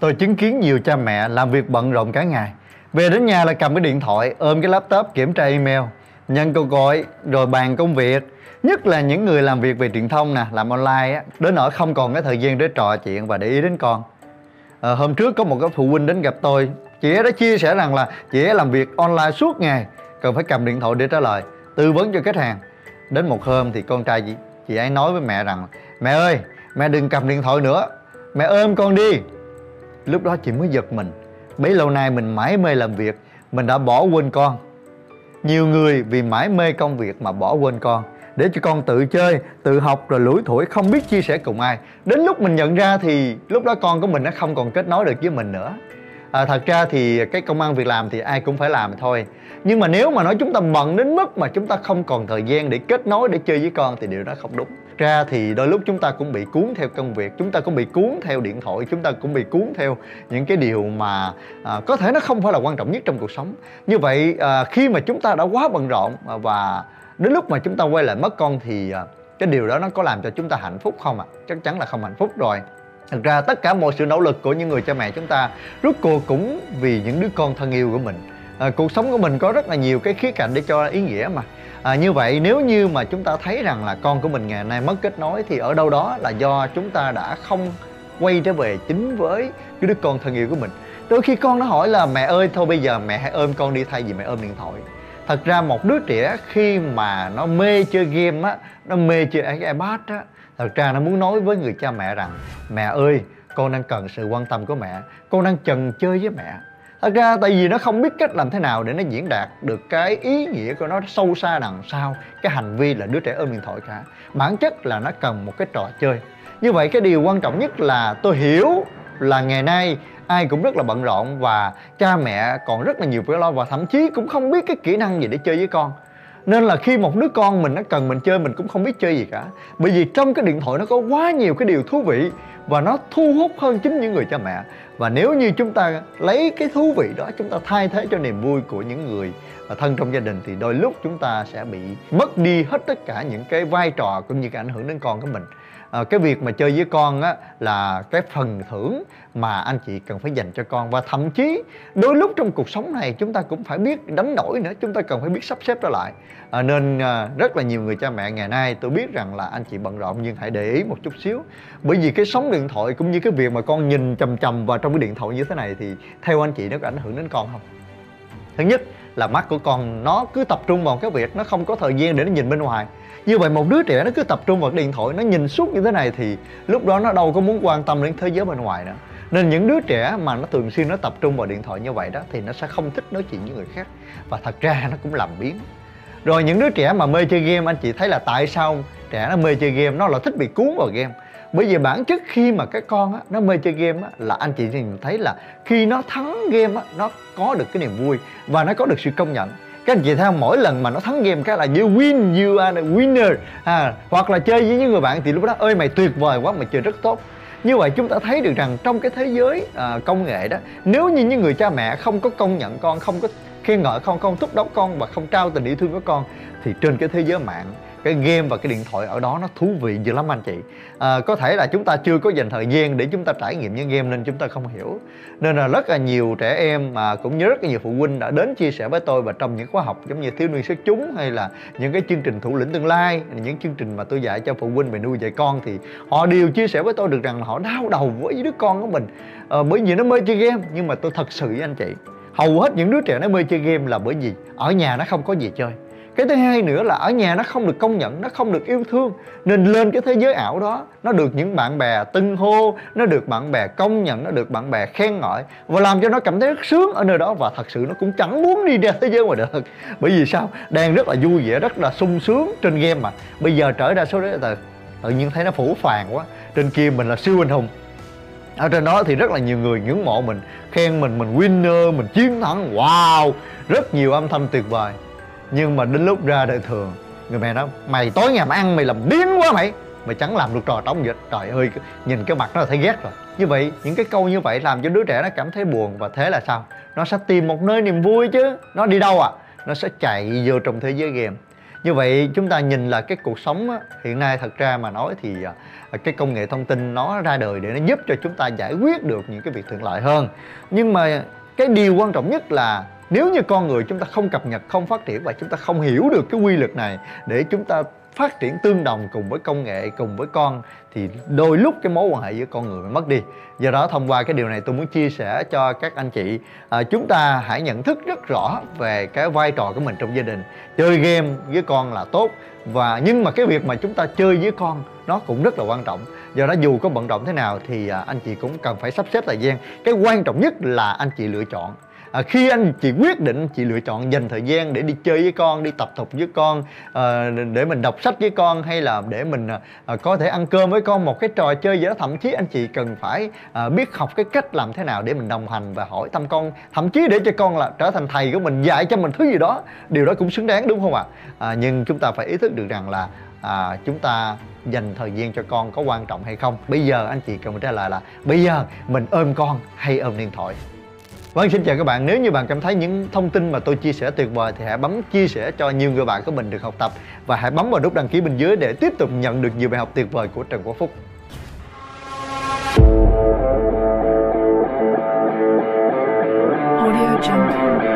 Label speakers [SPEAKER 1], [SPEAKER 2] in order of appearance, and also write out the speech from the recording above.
[SPEAKER 1] Tôi chứng kiến nhiều cha mẹ làm việc bận rộn cả ngày. Về đến nhà là cầm cái điện thoại, ôm cái laptop kiểm tra email. Nhận cuộc gọi, rồi bàn công việc. Nhất là những người làm việc về truyền thông nè, làm online á Đến nỗi không còn cái thời gian để trò chuyện và để ý đến con. À, Hôm trước có một cái phụ huynh đến gặp tôi. Chị ấy đã chia sẻ rằng là chị ấy làm việc online suốt ngày Cần phải cầm điện thoại để trả lời Tư vấn cho khách hàng. Đến một hôm thì con trai chị, chị ấy nói với mẹ rằng Mẹ ơi, mẹ đừng cầm điện thoại nữa. Mẹ ôm con đi. Lúc đó chị mới giật mình. Bấy lâu nay mình mãi mê làm việc Mình đã bỏ quên con. Nhiều người vì mãi mê công việc mà bỏ quên con Để cho con tự chơi, tự học rồi lủi thủi không biết chia sẻ cùng ai. Đến lúc mình nhận ra thì lúc đó con của mình nó không còn kết nối được với mình nữa. À, Thật ra thì cái công ăn việc làm thì ai cũng phải làm thôi. Nhưng mà nếu mà nói chúng ta bận đến mức mà chúng ta không còn thời gian để kết nối để chơi với con thì điều đó không đúng ra thì đôi lúc chúng ta cũng bị cuốn theo công việc chúng ta cũng bị cuốn theo điện thoại chúng ta cũng bị cuốn theo những cái điều mà à, có thể nó không phải là quan trọng nhất trong cuộc sống. Như vậy à, khi mà chúng ta đã quá bận rộn và đến lúc mà chúng ta quay lại mất con thì à, cái điều đó nó có làm cho chúng ta hạnh phúc không ạ? À? chắc chắn là không hạnh phúc rồi. Thật ra tất cả mọi sự nỗ lực của những người cha mẹ chúng ta rốt cuộc cũng vì những đứa con thân yêu của mình à, Cuộc sống của mình có rất là nhiều cái khía cạnh để cho ý nghĩa mà. À, như vậy nếu như mà chúng ta thấy rằng là con của mình ngày nay mất kết nối thì ở đâu đó là do chúng ta đã không quay trở về chính với cái đứa con thân yêu của mình. Đôi khi con nó hỏi là mẹ ơi thôi bây giờ mẹ hãy ôm con đi thay vì mẹ ôm điện thoại. Thật ra một đứa trẻ khi mà nó mê chơi game á nó mê chơi cái ipad á thật ra nó muốn nói với người cha mẹ rằng mẹ ơi con đang cần sự quan tâm của mẹ. Con đang chần chơi với mẹ thật ra tại vì nó không biết cách làm thế nào để nó diễn đạt được cái ý nghĩa của nó sâu xa đằng sau, cái hành vi là đứa trẻ ôm điện thoại cả. Bản chất là nó cần một cái trò chơi. Như vậy cái điều quan trọng nhất là tôi hiểu là ngày nay ai cũng rất là bận rộn và cha mẹ còn rất là nhiều việc lo và thậm chí cũng không biết cái kỹ năng gì để chơi với con nên là khi một đứa con mình nó cần mình chơi, mình cũng không biết chơi gì cả. Bởi vì trong cái điện thoại nó có quá nhiều cái điều thú vị và nó thu hút hơn chính những người cha mẹ. Và nếu như chúng ta lấy cái thú vị đó, chúng ta thay thế cho niềm vui của những người à, thân trong gia đình thì đôi lúc chúng ta sẽ bị mất đi hết tất cả những cái vai trò cũng như cái ảnh hưởng đến con của mình à, cái việc mà chơi với con á là cái phần thưởng mà anh chị cần phải dành cho con. Và thậm chí đôi lúc trong cuộc sống này chúng ta cũng phải biết đánh đổi nữa chúng ta cần phải biết sắp xếp trở lại. À, nên à, rất là nhiều người cha mẹ ngày nay tôi biết rằng là anh chị bận rộn nhưng hãy để ý một chút xíu. Bởi vì cái sóng điện thoại cũng như cái việc mà con nhìn chầm chầm vào trong cái điện thoại như thế này thì theo anh chị nó có ảnh hưởng đến con không? Thứ nhất là mắt của con nó cứ tập trung vào cái việc nó không có thời gian để nó nhìn bên ngoài. Như vậy một đứa trẻ nó cứ tập trung vào điện thoại, nó nhìn suốt như thế này thì lúc đó nó đâu có muốn quan tâm đến thế giới bên ngoài nữa. Nên những đứa trẻ mà nó thường xuyên nó tập trung vào điện thoại như vậy đó thì nó sẽ không thích nói chuyện với người khác. Và thật ra nó cũng làm biến. Rồi những đứa trẻ mà mê chơi game, anh chị thấy là tại sao trẻ nó mê chơi game? Nó là thích bị cuốn vào game bởi vì bản chất khi mà cái con á, nó mê chơi game á, là anh chị nhìn thấy là khi nó thắng game á, nó có được cái niềm vui và nó có được sự công nhận. Các anh chị thấy không? Mỗi lần mà nó thắng game cái là you win you are the winner. À, hoặc là chơi với những người bạn thì lúc đó ơi mày tuyệt vời quá mày chơi rất tốt. Như vậy chúng ta thấy được rằng trong cái thế giới à, công nghệ đó nếu như những người cha mẹ không có công nhận con không có khen ngợi con không thúc đốc con và không trao tình yêu thương của con thì trên cái thế giới mạng cái game và cái điện thoại ở đó nó thú vị dữ lắm anh chị. À, có thể là chúng ta chưa có dành thời gian để chúng ta trải nghiệm những game nên chúng ta không hiểu. Nên là rất là nhiều trẻ em mà cũng như rất là nhiều phụ huynh đã đến chia sẻ với tôi và trong những khóa học giống như thiếu niên xuất chúng hay là những cái chương trình thủ lĩnh tương lai những chương trình mà tôi dạy cho phụ huynh về nuôi dạy con thì họ đều chia sẻ với tôi được rằng là họ đau đầu với đứa con của mình. À, bởi vì nó mê chơi game nhưng mà tôi thật sự với anh chị hầu hết những đứa trẻ nó mê chơi game là bởi vì ở nhà nó không có gì chơi cái thứ hai nữa là ở nhà nó không được công nhận, nó không được yêu thương. Nên lên cái thế giới ảo đó, nó được những bạn bè tưng hô, nó được bạn bè công nhận, nó được bạn bè khen ngợi và làm cho nó cảm thấy rất sướng ở nơi đó và thật sự nó cũng chẳng muốn đi ra thế giới ngoài đời bởi vì sao? Đang rất là vui vẻ, rất là sung sướng trên game mà. Bây giờ trở ra số đấy là tự nhiên thấy nó phủ phàng quá. Trên kia mình là siêu anh hùng. Ở trên đó thì rất là nhiều người ngưỡng mộ mình, khen mình mình winner, mình chiến thắng. Wow! Rất nhiều âm thanh tuyệt vời nhưng mà đến lúc ra đời thường người mẹ nói mày tối ngày mà ăn mày làm điên quá mày. Mày chẳng làm được trò trống dịch trời ơi nhìn cái mặt nó là thấy ghét rồi. Như vậy những cái câu như vậy làm cho đứa trẻ nó cảm thấy buồn. Và thế là sao? Nó sẽ tìm một nơi niềm vui chứ. Nó đi đâu à? Nó sẽ chạy vô trong thế giới game. Như vậy chúng ta nhìn là cái cuộc sống á, hiện nay thật ra mà nói thì à, cái công nghệ thông tin nó ra đời để nó giúp cho chúng ta giải quyết được những cái việc thuận lợi hơn. Nhưng mà cái điều quan trọng nhất là nếu như con người chúng ta không cập nhật không phát triển và chúng ta không hiểu được cái quy luật này để chúng ta phát triển tương đồng cùng với công nghệ cùng với con thì đôi lúc cái mối quan hệ giữa con người bị mất đi. Do đó thông qua cái điều này tôi muốn chia sẻ cho các anh chị. À, chúng ta hãy nhận thức rất rõ về cái vai trò của mình trong gia đình. Chơi game với con là tốt và nhưng mà cái việc mà chúng ta chơi với con nó cũng rất là quan trọng. Do đó dù có bận rộn thế nào thì à, anh chị cũng cần phải sắp xếp thời gian. Cái quan trọng nhất là anh chị lựa chọn à, khi anh chị quyết định chị lựa chọn dành thời gian để đi chơi với con đi tập tục với con à, để mình đọc sách với con hay là để mình à, có thể ăn cơm với con một cái trò chơi gì đó thậm chí anh chị cần phải à, biết học cái cách làm thế nào để mình đồng hành và hỏi thăm con thậm chí để cho con là trở thành thầy của mình dạy cho mình thứ gì đó. Điều đó cũng xứng đáng đúng không ạ? À, nhưng chúng ta phải ý thức được rằng là à, chúng ta dành thời gian cho con có quan trọng hay không? Bây giờ anh chị cần trả lời là bây giờ mình ôm con hay ôm điện thoại? Vâng, xin chào các bạn. Nếu như bạn cảm thấy những thông tin mà tôi chia sẻ tuyệt vời thì hãy bấm chia sẻ cho nhiều người bạn của mình được học tập và hãy bấm vào nút đăng ký bên dưới để tiếp tục nhận được nhiều bài học tuyệt vời của Trần Quốc Phúc. Audio Jungle.